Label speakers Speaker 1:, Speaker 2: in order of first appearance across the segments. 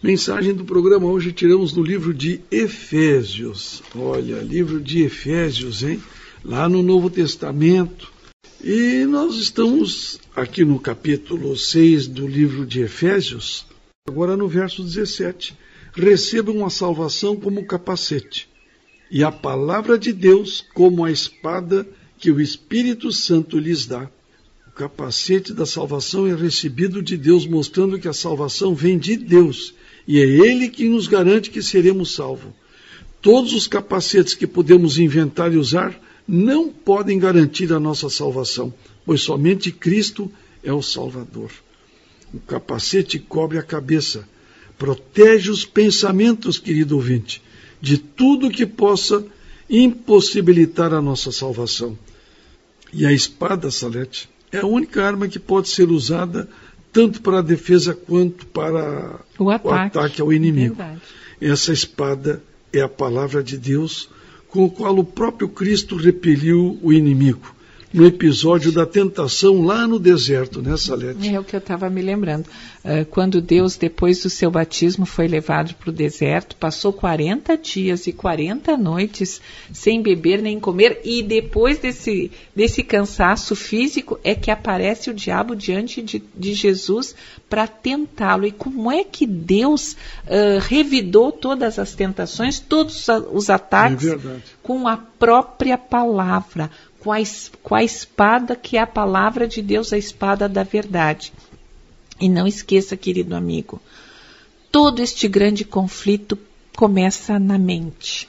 Speaker 1: Mensagem do programa hoje tiramos do livro de Efésios. Olha, livro de Efésios, hein? Lá no Novo Testamento. E nós estamos aqui no capítulo 6 do livro de Efésios, agora no verso 17. Recebam a salvação como capacete e a palavra de Deus como a espada que o Espírito Santo lhes dá. O capacete da salvação é recebido de Deus, mostrando que a salvação vem de Deus e é Ele que nos garante que seremos salvos. Todos os capacetes que podemos inventar e usar não podem garantir a nossa salvação, pois somente Cristo é o Salvador. O capacete cobre a cabeça, protege os pensamentos, querido ouvinte, de tudo que possa impossibilitar a nossa salvação. E a espada, Salete, é a única arma que pode ser usada tanto para a defesa quanto para
Speaker 2: o ataque, o
Speaker 1: ataque ao inimigo. Verdade. Essa espada é a palavra de Deus, com o qual o próprio Cristo repeliu o inimigo no episódio da tentação lá no deserto, né, Salete?
Speaker 2: É o que eu estava me lembrando. Uh, quando Deus, depois do seu batismo, foi levado para o deserto, passou 40 dias e 40 noites sem beber nem comer, e depois desse, desse cansaço físico é que aparece o diabo diante de, de Jesus para tentá-lo. E como é que Deus uh, revidou todas as tentações, todos os ataques, é com a própria palavra? Com a, com a espada que é a palavra de Deus, a espada da verdade. E não esqueça, querido amigo, todo este grande conflito começa na mente.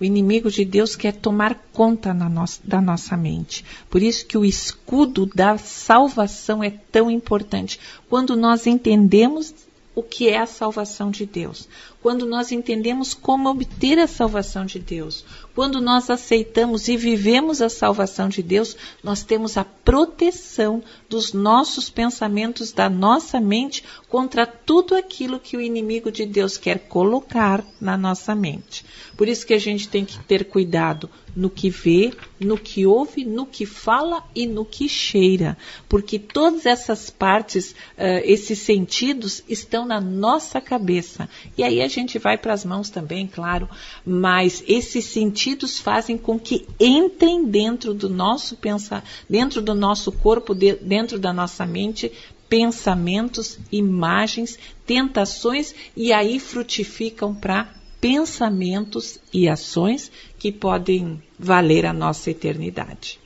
Speaker 2: O inimigo de Deus quer tomar conta nossa, da nossa mente. Por isso que o escudo da salvação é tão importante. Quando nós entendemos o que é a salvação de Deus, quando nós entendemos como obter a salvação de Deus, quando nós aceitamos e vivemos a salvação de Deus, nós temos a proteção dos nossos pensamentos, da nossa mente contra tudo aquilo que o inimigo de Deus quer colocar na nossa mente. Por isso que a gente tem que ter cuidado no que vê, no que ouve, no que fala e no que cheira, porque todas essas partes, uh, esses sentidos estão na nossa cabeça. E aí a gente vai para as mãos também, claro, mas esses sentidos fazem com que entrem dentro do nosso pensar, dentro do nosso corpo, dentro da nossa mente, pensamentos, imagens, tentações e aí frutificam para pensamentos e ações que podem valer a nossa eternidade.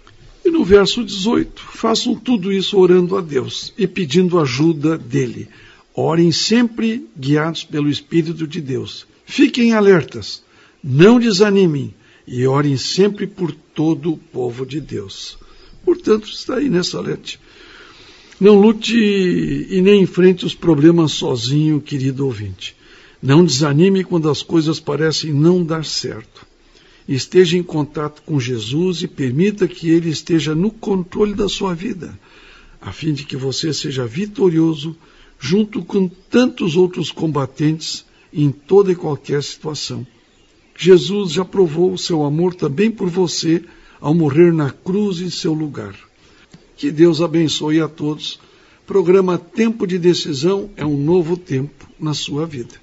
Speaker 1: E no verso 18, façam tudo isso orando a Deus e pedindo ajuda dele. Orem sempre guiados pelo Espírito de Deus. Fiquem alertas, não desanimem e orem sempre por todo o povo de Deus. Portanto, está aí nessa letra. Não lute e nem enfrente os problemas sozinho, querido ouvinte. Não desanime quando as coisas parecem não dar certo. Esteja em contato com Jesus e permita que Ele esteja no controle da sua vida, a fim de que você seja vitorioso junto com tantos outros combatentes em toda e qualquer situação. Jesus já provou o seu amor também por você ao morrer na cruz em seu lugar. Que Deus abençoe a todos. Programa Tempo de Decisão é um novo tempo na sua vida.